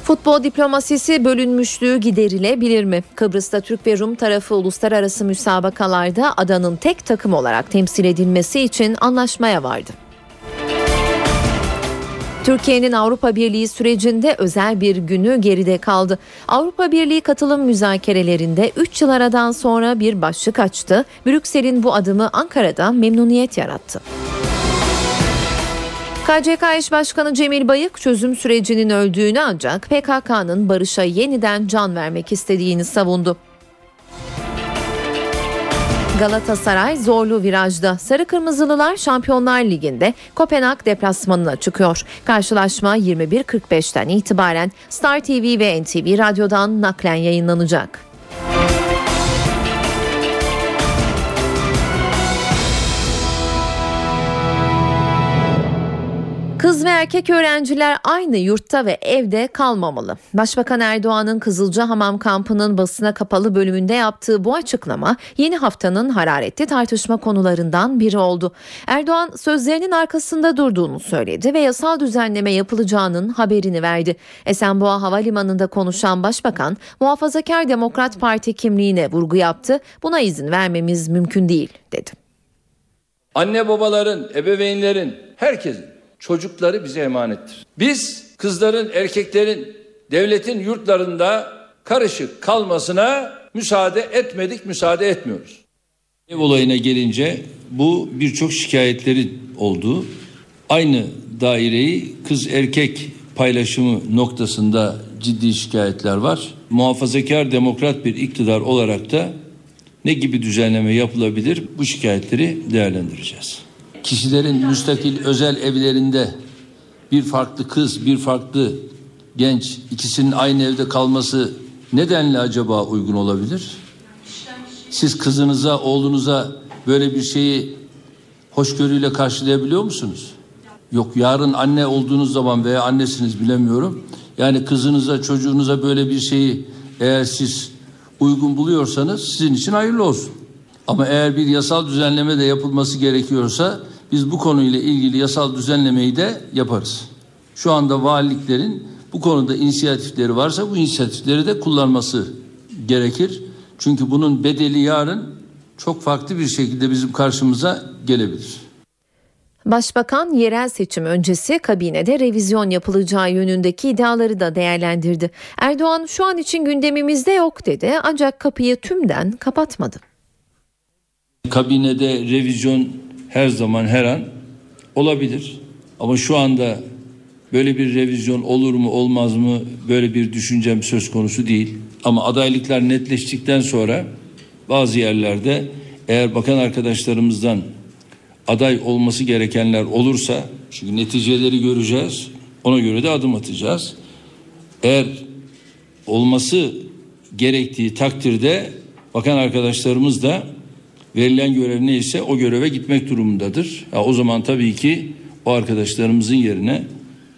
Futbol diplomasisi bölünmüşlüğü giderilebilir mi? Kıbrıs'ta Türk ve Rum tarafı uluslararası müsabakalarda adanın tek takım olarak temsil edilmesi için anlaşmaya vardı. Türkiye'nin Avrupa Birliği sürecinde özel bir günü geride kaldı. Avrupa Birliği katılım müzakerelerinde 3 yıl aradan sonra bir başlık açtı. Brüksel'in bu adımı Ankara'da memnuniyet yarattı. KCK eş başkanı Cemil Bayık çözüm sürecinin öldüğünü ancak PKK'nın barışa yeniden can vermek istediğini savundu. Galatasaray zorlu virajda. Sarı Kırmızılılar Şampiyonlar Ligi'nde Kopenhag deplasmanına çıkıyor. Karşılaşma 21.45'ten itibaren Star TV ve NTV Radyo'dan naklen yayınlanacak. Kız ve erkek öğrenciler aynı yurtta ve evde kalmamalı. Başbakan Erdoğan'ın Kızılcahamam kampının basına kapalı bölümünde yaptığı bu açıklama yeni haftanın hararetli tartışma konularından biri oldu. Erdoğan sözlerinin arkasında durduğunu söyledi ve yasal düzenleme yapılacağının haberini verdi. Esenboğa Havalimanı'nda konuşan başbakan Muhafazakar Demokrat Parti kimliğine vurgu yaptı. Buna izin vermemiz mümkün değil dedi. Anne babaların, ebeveynlerin, herkesin çocukları bize emanettir. Biz kızların, erkeklerin devletin yurtlarında karışık kalmasına müsaade etmedik, müsaade etmiyoruz. Ev olayına gelince bu birçok şikayetleri oldu. Aynı daireyi kız erkek paylaşımı noktasında ciddi şikayetler var. Muhafazakar demokrat bir iktidar olarak da ne gibi düzenleme yapılabilir bu şikayetleri değerlendireceğiz. Kişilerin müstakil özel evlerinde bir farklı kız, bir farklı genç ikisinin aynı evde kalması nedenle acaba uygun olabilir? Siz kızınıza, oğlunuza böyle bir şeyi hoşgörüyle karşılayabiliyor musunuz? Yok yarın anne olduğunuz zaman veya annesiniz bilemiyorum. Yani kızınıza, çocuğunuza böyle bir şeyi eğer siz uygun buluyorsanız sizin için hayırlı olsun. Ama eğer bir yasal düzenleme de yapılması gerekiyorsa biz bu konuyla ilgili yasal düzenlemeyi de yaparız. Şu anda valiliklerin bu konuda inisiyatifleri varsa bu inisiyatifleri de kullanması gerekir. Çünkü bunun bedeli yarın çok farklı bir şekilde bizim karşımıza gelebilir. Başbakan yerel seçim öncesi kabinede revizyon yapılacağı yönündeki iddiaları da değerlendirdi. Erdoğan şu an için gündemimizde yok dedi ancak kapıyı tümden kapatmadı. Kabinede revizyon her zaman her an olabilir. Ama şu anda böyle bir revizyon olur mu olmaz mı böyle bir düşüncem söz konusu değil. Ama adaylıklar netleştikten sonra bazı yerlerde eğer bakan arkadaşlarımızdan aday olması gerekenler olursa çünkü neticeleri göreceğiz. Ona göre de adım atacağız. Eğer olması gerektiği takdirde bakan arkadaşlarımız da verilen görev neyse o göreve gitmek durumundadır. Ya o zaman tabii ki o arkadaşlarımızın yerine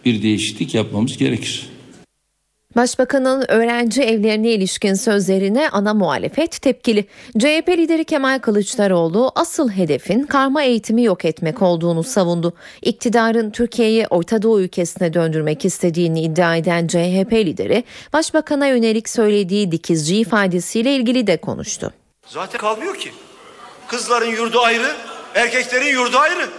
bir değişiklik yapmamız gerekir. Başbakanın öğrenci evlerine ilişkin sözlerine ana muhalefet tepkili. CHP lideri Kemal Kılıçdaroğlu asıl hedefin karma eğitimi yok etmek olduğunu savundu. İktidarın Türkiye'yi Orta Doğu ülkesine döndürmek istediğini iddia eden CHP lideri başbakana yönelik söylediği dikizci ifadesiyle ilgili de konuştu. Zaten kalmıyor ki. Kızların yurdu ayrı, erkeklerin yurdu ayrı.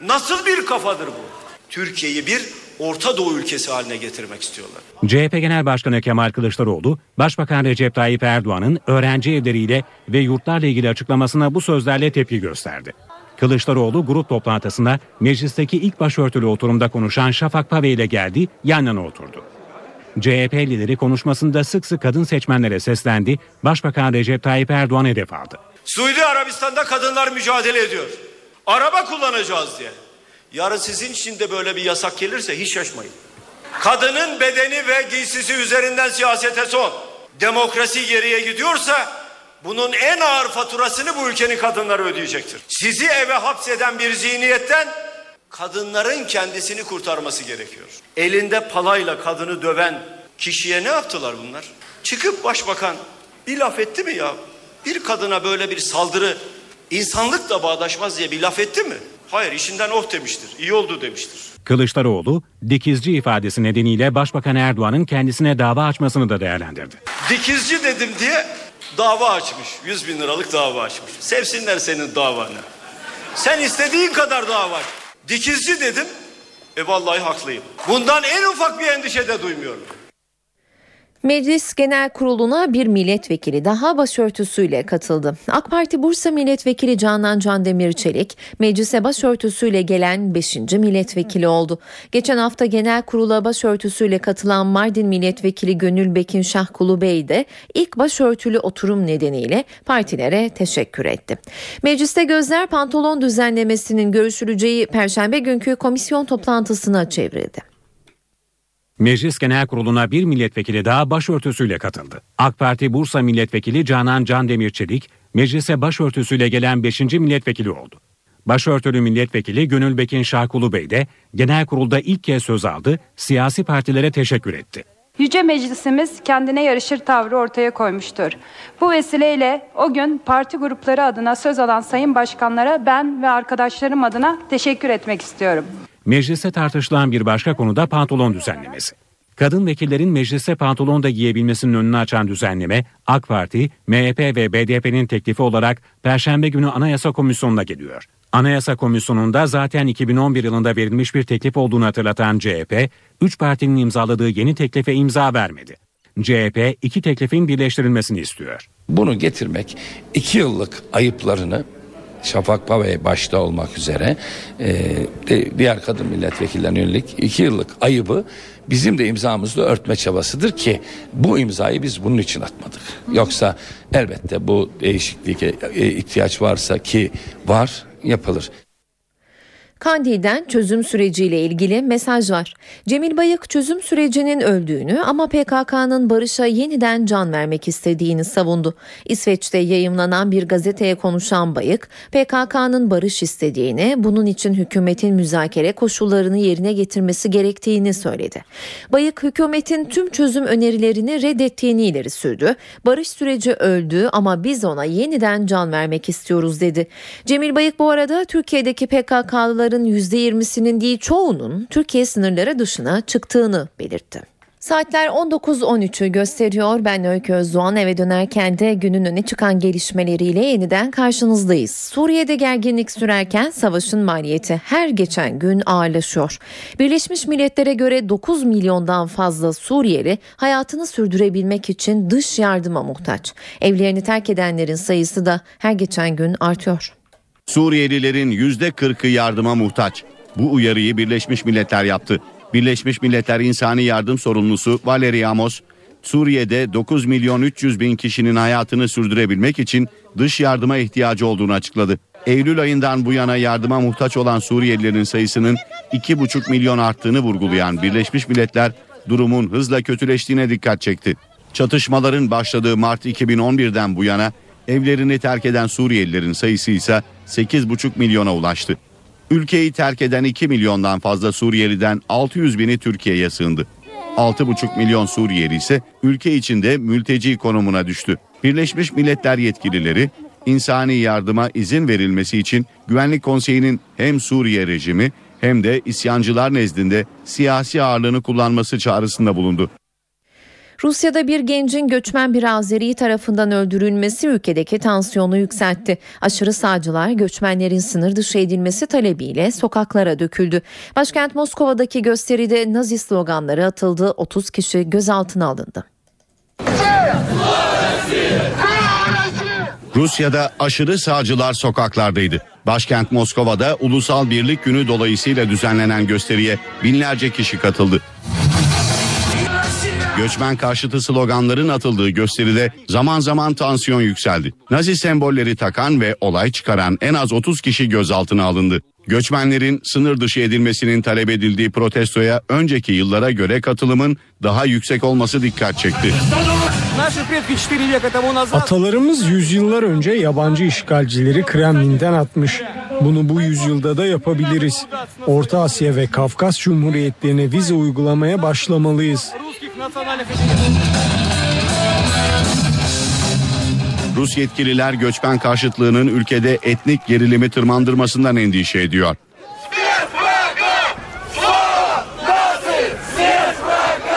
Nasıl bir kafadır bu? Türkiye'yi bir Orta Doğu ülkesi haline getirmek istiyorlar. CHP Genel Başkanı Kemal Kılıçdaroğlu, Başbakan Recep Tayyip Erdoğan'ın öğrenci evleriyle ve yurtlarla ilgili açıklamasına bu sözlerle tepki gösterdi. Kılıçdaroğlu grup toplantısında meclisteki ilk başörtülü oturumda konuşan Şafak Pave ile geldi, yan yana oturdu. CHP lideri konuşmasında sık sık kadın seçmenlere seslendi, Başbakan Recep Tayyip Erdoğan hedef aldı. Suudi Arabistan'da kadınlar mücadele ediyor. Araba kullanacağız diye. Yarın sizin için de böyle bir yasak gelirse hiç şaşmayın. Kadının bedeni ve giysisi üzerinden siyasete son. Demokrasi geriye gidiyorsa bunun en ağır faturasını bu ülkenin kadınları ödeyecektir. Sizi eve hapseden bir zihniyetten kadınların kendisini kurtarması gerekiyor. Elinde palayla kadını döven kişiye ne yaptılar bunlar? Çıkıp başbakan bir laf etti mi ya? Bir kadına böyle bir saldırı insanlıkla bağdaşmaz diye bir laf etti mi? Hayır işinden oh demiştir. İyi oldu demiştir. Kılıçdaroğlu, dikizci ifadesi nedeniyle Başbakan Erdoğan'ın kendisine dava açmasını da değerlendirdi. Dikizci dedim diye dava açmış. 100 bin liralık dava açmış. Sevsinler senin davanı. Sen istediğin kadar dava aç. Dikizci dedim. E vallahi haklıyım. Bundan en ufak bir endişe de duymuyorum. Meclis Genel Kurulu'na bir milletvekili daha başörtüsüyle katıldı. AK Parti Bursa Milletvekili Canan Can Demirçelik, meclise başörtüsüyle gelen 5. milletvekili oldu. Geçen hafta Genel Kurula başörtüsüyle katılan Mardin Milletvekili Gönül Bekin Şahkulu Bey de ilk başörtülü oturum nedeniyle partilere teşekkür etti. Mecliste gözler pantolon düzenlemesinin görüşüleceği perşembe günkü komisyon toplantısına çevrildi. Meclis Genel Kurulu'na bir milletvekili daha başörtüsüyle katıldı. AK Parti Bursa Milletvekili Canan Can Demirçelik, meclise başörtüsüyle gelen 5. milletvekili oldu. Başörtülü milletvekili Gönül Bekin Şahkulu Bey de genel kurulda ilk kez söz aldı, siyasi partilere teşekkür etti. Yüce Meclisimiz kendine yarışır tavrı ortaya koymuştur. Bu vesileyle o gün parti grupları adına söz alan sayın başkanlara ben ve arkadaşlarım adına teşekkür etmek istiyorum. Mecliste tartışılan bir başka konu da pantolon düzenlemesi. Kadın vekillerin mecliste pantolon da giyebilmesinin önünü açan düzenleme AK Parti, MHP ve BDP'nin teklifi olarak Perşembe günü Anayasa Komisyonu'na geliyor. Anayasa Komisyonu'nda zaten 2011 yılında verilmiş bir teklif olduğunu hatırlatan CHP, 3 partinin imzaladığı yeni teklife imza vermedi. CHP iki teklifin birleştirilmesini istiyor. Bunu getirmek iki yıllık ayıplarını Şafak Pavey başta olmak üzere e, diğer kadın milletvekillerine yönelik iki yıllık ayıbı bizim de imzamızla örtme çabasıdır ki bu imzayı biz bunun için atmadık. Yoksa elbette bu değişikliğe e, ihtiyaç varsa ki var yapılır. Kandil'den çözüm süreciyle ilgili mesaj var. Cemil Bayık çözüm sürecinin öldüğünü ama PKK'nın barışa yeniden can vermek istediğini savundu. İsveç'te yayımlanan bir gazeteye konuşan Bayık, PKK'nın barış istediğini, bunun için hükümetin müzakere koşullarını yerine getirmesi gerektiğini söyledi. Bayık hükümetin tüm çözüm önerilerini reddettiğini ileri sürdü. Barış süreci öldü ama biz ona yeniden can vermek istiyoruz dedi. Cemil Bayık bu arada Türkiye'deki PKK'lıların %20'sinin değil çoğunun Türkiye sınırları dışına çıktığını belirtti. Saatler 19.13'ü gösteriyor. Ben Öykü Özdoğan eve dönerken de günün öne çıkan gelişmeleriyle yeniden karşınızdayız. Suriye'de gerginlik sürerken savaşın maliyeti her geçen gün ağırlaşıyor. Birleşmiş Milletler'e göre 9 milyondan fazla Suriyeli hayatını sürdürebilmek için dış yardıma muhtaç. Evlerini terk edenlerin sayısı da her geçen gün artıyor. Suriyelilerin %40'ı yardıma muhtaç. Bu uyarıyı Birleşmiş Milletler yaptı. Birleşmiş Milletler İnsani Yardım Sorumlusu Valerie Amos, Suriye'de 9 milyon 300 bin kişinin hayatını sürdürebilmek için dış yardıma ihtiyacı olduğunu açıkladı. Eylül ayından bu yana yardıma muhtaç olan Suriyelilerin sayısının 2,5 milyon arttığını vurgulayan Birleşmiş Milletler durumun hızla kötüleştiğine dikkat çekti. Çatışmaların başladığı Mart 2011'den bu yana evlerini terk eden Suriyelilerin sayısı ise 8,5 milyona ulaştı. Ülkeyi terk eden 2 milyondan fazla Suriyeliden 600 bini Türkiye'ye sığındı. 6,5 milyon Suriyeli ise ülke içinde mülteci konumuna düştü. Birleşmiş Milletler yetkilileri insani yardıma izin verilmesi için Güvenlik Konseyi'nin hem Suriye rejimi hem de isyancılar nezdinde siyasi ağırlığını kullanması çağrısında bulundu. Rusya'da bir gencin göçmen bir Azeri tarafından öldürülmesi ülkedeki tansiyonu yükseltti. Aşırı sağcılar göçmenlerin sınır dışı edilmesi talebiyle sokaklara döküldü. Başkent Moskova'daki gösteride Nazi sloganları atıldı. 30 kişi gözaltına alındı. Rusya'da aşırı sağcılar sokaklardaydı. Başkent Moskova'da Ulusal Birlik Günü dolayısıyla düzenlenen gösteriye binlerce kişi katıldı. Göçmen karşıtı sloganların atıldığı gösteride zaman zaman tansiyon yükseldi. Nazi sembolleri takan ve olay çıkaran en az 30 kişi gözaltına alındı. Göçmenlerin sınır dışı edilmesinin talep edildiği protestoya önceki yıllara göre katılımın daha yüksek olması dikkat çekti. Atalarımız yüzyıllar önce yabancı işgalcileri Kremlin'den atmış. Bunu bu yüzyılda da yapabiliriz. Orta Asya ve Kafkas Cumhuriyetlerine vize uygulamaya başlamalıyız. Rus yetkililer göçmen karşıtlığının ülkede etnik gerilimi tırmandırmasından endişe ediyor.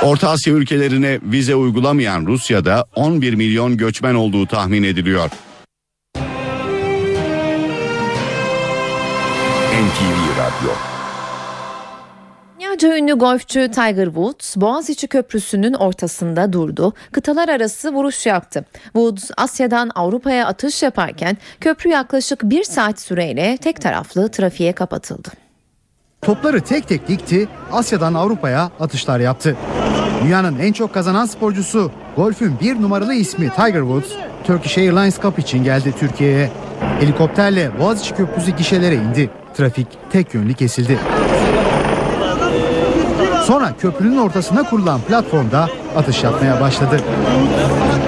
Orta Asya ülkelerine vize uygulamayan Rusya'da 11 milyon göçmen olduğu tahmin ediliyor. NTV Radyo Dünyaca ünlü golfçü Tiger Woods Boğaziçi Köprüsü'nün ortasında durdu. Kıtalar arası vuruş yaptı. Woods Asya'dan Avrupa'ya atış yaparken köprü yaklaşık bir saat süreyle tek taraflı trafiğe kapatıldı. Topları tek tek dikti, Asya'dan Avrupa'ya atışlar yaptı. Dünyanın en çok kazanan sporcusu, golfün bir numaralı ismi Tiger Woods, Turkish Airlines Cup için geldi Türkiye'ye. Helikopterle Boğaziçi Köprüsü gişelere indi. Trafik tek yönlü kesildi. Sonra köprünün ortasına kurulan platformda atış yapmaya başladı.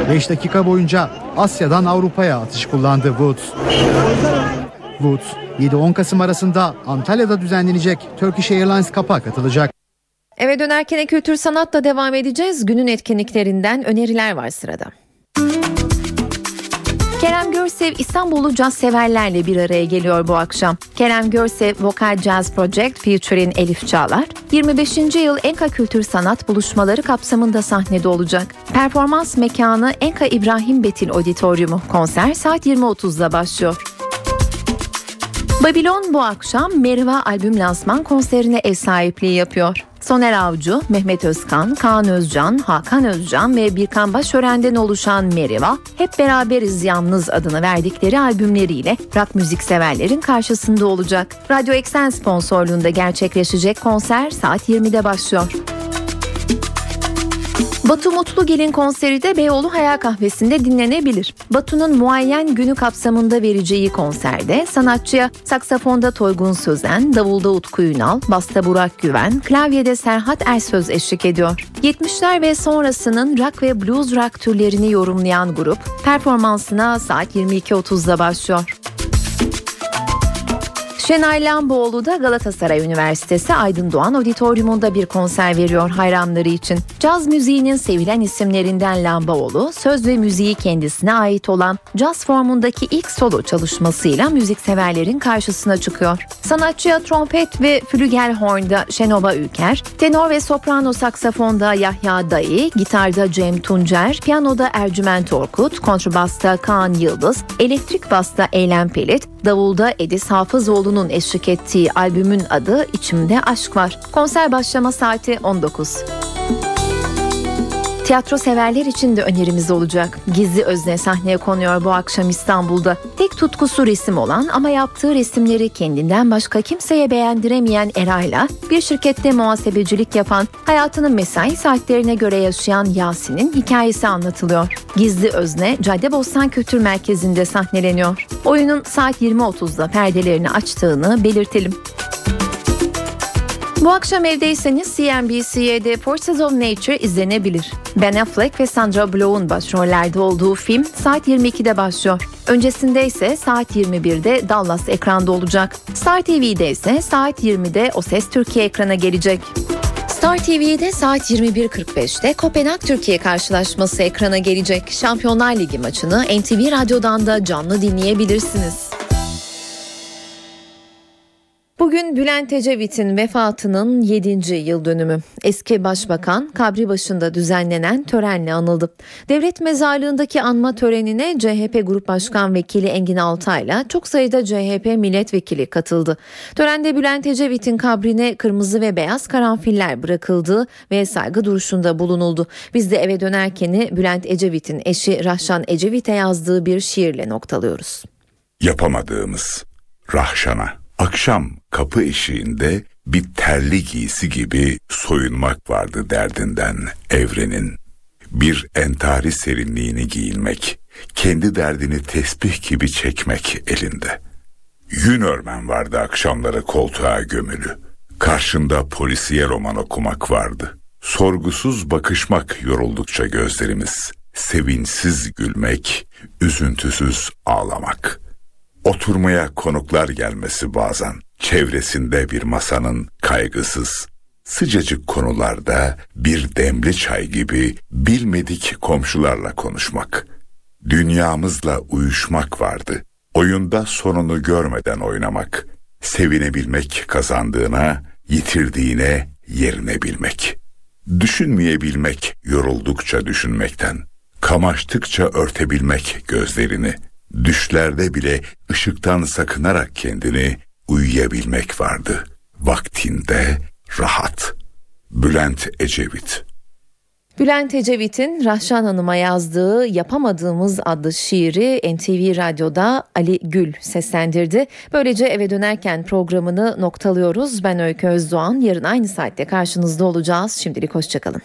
5 dakika boyunca Asya'dan Avrupa'ya atış kullandı Woods. Woods 7-10 Kasım arasında Antalya'da düzenlenecek Turkish Airlines Cup'a katılacak. Eve dönerken kültür sanatla devam edeceğiz. Günün etkinliklerinden öneriler var sırada. Kerem Görsev İstanbullu caz severlerle bir araya geliyor bu akşam. Kerem Görsev Vokal Jazz Project featuring Elif Çağlar 25. yıl Enka Kültür Sanat buluşmaları kapsamında sahnede olacak. Performans mekanı Enka İbrahim Betil Auditoriumu. Konser saat 20.30'da başlıyor. Babylon bu akşam Meriva albüm lansman konserine ev sahipliği yapıyor. Soner Avcı, Mehmet Özkan, Kaan Özcan, Hakan Özcan ve Birkan Başören'den oluşan Meriva, Hep Beraberiz Yalnız adını verdikleri albümleriyle rock müzik severlerin karşısında olacak. Radyo Eksen sponsorluğunda gerçekleşecek konser saat 20'de başlıyor. Batu Mutlugel'in konseri de Beyoğlu Hayal Kahvesi'nde dinlenebilir. Batu'nun muayyen günü kapsamında vereceği konserde sanatçıya saksafonda Toygun Sözen, davulda Utku Ünal, basta Burak Güven, klavyede Serhat Ersöz eşlik ediyor. 70'ler ve sonrasının rock ve blues rock türlerini yorumlayan grup performansına saat 22.30'da başlıyor. Şenay Lamboğlu da Galatasaray Üniversitesi Aydın Doğan Auditorium'unda bir konser veriyor hayranları için. Caz müziğinin sevilen isimlerinden Lamboğlu, söz ve müziği kendisine ait olan caz formundaki ilk solo çalışmasıyla müzikseverlerin karşısına çıkıyor. Sanatçıya trompet ve flügelhorn'da Şenova Ülker, tenor ve soprano saksafonda Yahya Dayı, gitarda Cem Tuncer, piyanoda Ercüment Orkut, kontrbasta Kaan Yıldız, elektrik basta Eylem Pelit, davulda Edis Hafızoğlu'nun eşlik ettiği albümün adı İçimde Aşk Var. Konser başlama saati 19. Tiyatro severler için de önerimiz olacak. Gizli Özne sahneye konuyor bu akşam İstanbul'da. Tek tutkusu resim olan ama yaptığı resimleri kendinden başka kimseye beğendiremeyen Eray'la bir şirkette muhasebecilik yapan, hayatının mesai saatlerine göre yaşayan Yasin'in hikayesi anlatılıyor. Gizli Özne Caddebostan Kültür Merkezi'nde sahneleniyor. Oyunun saat 20.30'da perdelerini açtığını belirtelim. Bu akşam evdeyseniz CNBC'de Forces of Nature izlenebilir. Ben Affleck ve Sandra Bullock'un başrollerde olduğu film saat 22'de başlıyor. Öncesinde ise saat 21'de Dallas ekranda olacak. Star TV'de ise saat 20'de O Ses Türkiye ekrana gelecek. Star TV'de saat 21.45'te Kopenhag Türkiye karşılaşması ekrana gelecek. Şampiyonlar Ligi maçını NTV Radyo'dan da canlı dinleyebilirsiniz. Bugün Bülent Ecevit'in vefatının 7. yıl dönümü. Eski başbakan kabri başında düzenlenen törenle anıldı. Devlet mezarlığındaki anma törenine CHP Grup Başkan Vekili Engin Altay'la çok sayıda CHP milletvekili katıldı. Törende Bülent Ecevit'in kabrine kırmızı ve beyaz karanfiller bırakıldı ve saygı duruşunda bulunuldu. Biz de eve dönerken Bülent Ecevit'in eşi Rahşan Ecevit'e yazdığı bir şiirle noktalıyoruz. Yapamadığımız Rahşan'a Akşam kapı eşiğinde bir terli giysi gibi soyunmak vardı derdinden evrenin. Bir entari serinliğini giyinmek, kendi derdini tesbih gibi çekmek elinde. Yün örmen vardı akşamları koltuğa gömülü. Karşında polisiye roman okumak vardı. Sorgusuz bakışmak yoruldukça gözlerimiz. Sevinçsiz gülmek, üzüntüsüz ağlamak.'' Oturmaya konuklar gelmesi bazen, çevresinde bir masanın kaygısız, sıcacık konularda bir demli çay gibi bilmedik komşularla konuşmak. Dünyamızla uyuşmak vardı. Oyunda sonunu görmeden oynamak. Sevinebilmek kazandığına, yitirdiğine yerine bilmek. Düşünmeyebilmek yoruldukça düşünmekten. Kamaştıkça örtebilmek gözlerini.'' Düşlerde bile ışıktan sakınarak kendini uyuyabilmek vardı. Vaktinde rahat. Bülent Ecevit Bülent Ecevit'in Rahşan Hanım'a yazdığı Yapamadığımız adlı şiiri NTV Radyo'da Ali Gül seslendirdi. Böylece eve dönerken programını noktalıyoruz. Ben Öykü Özdoğan. Yarın aynı saatte karşınızda olacağız. Şimdilik hoşçakalın.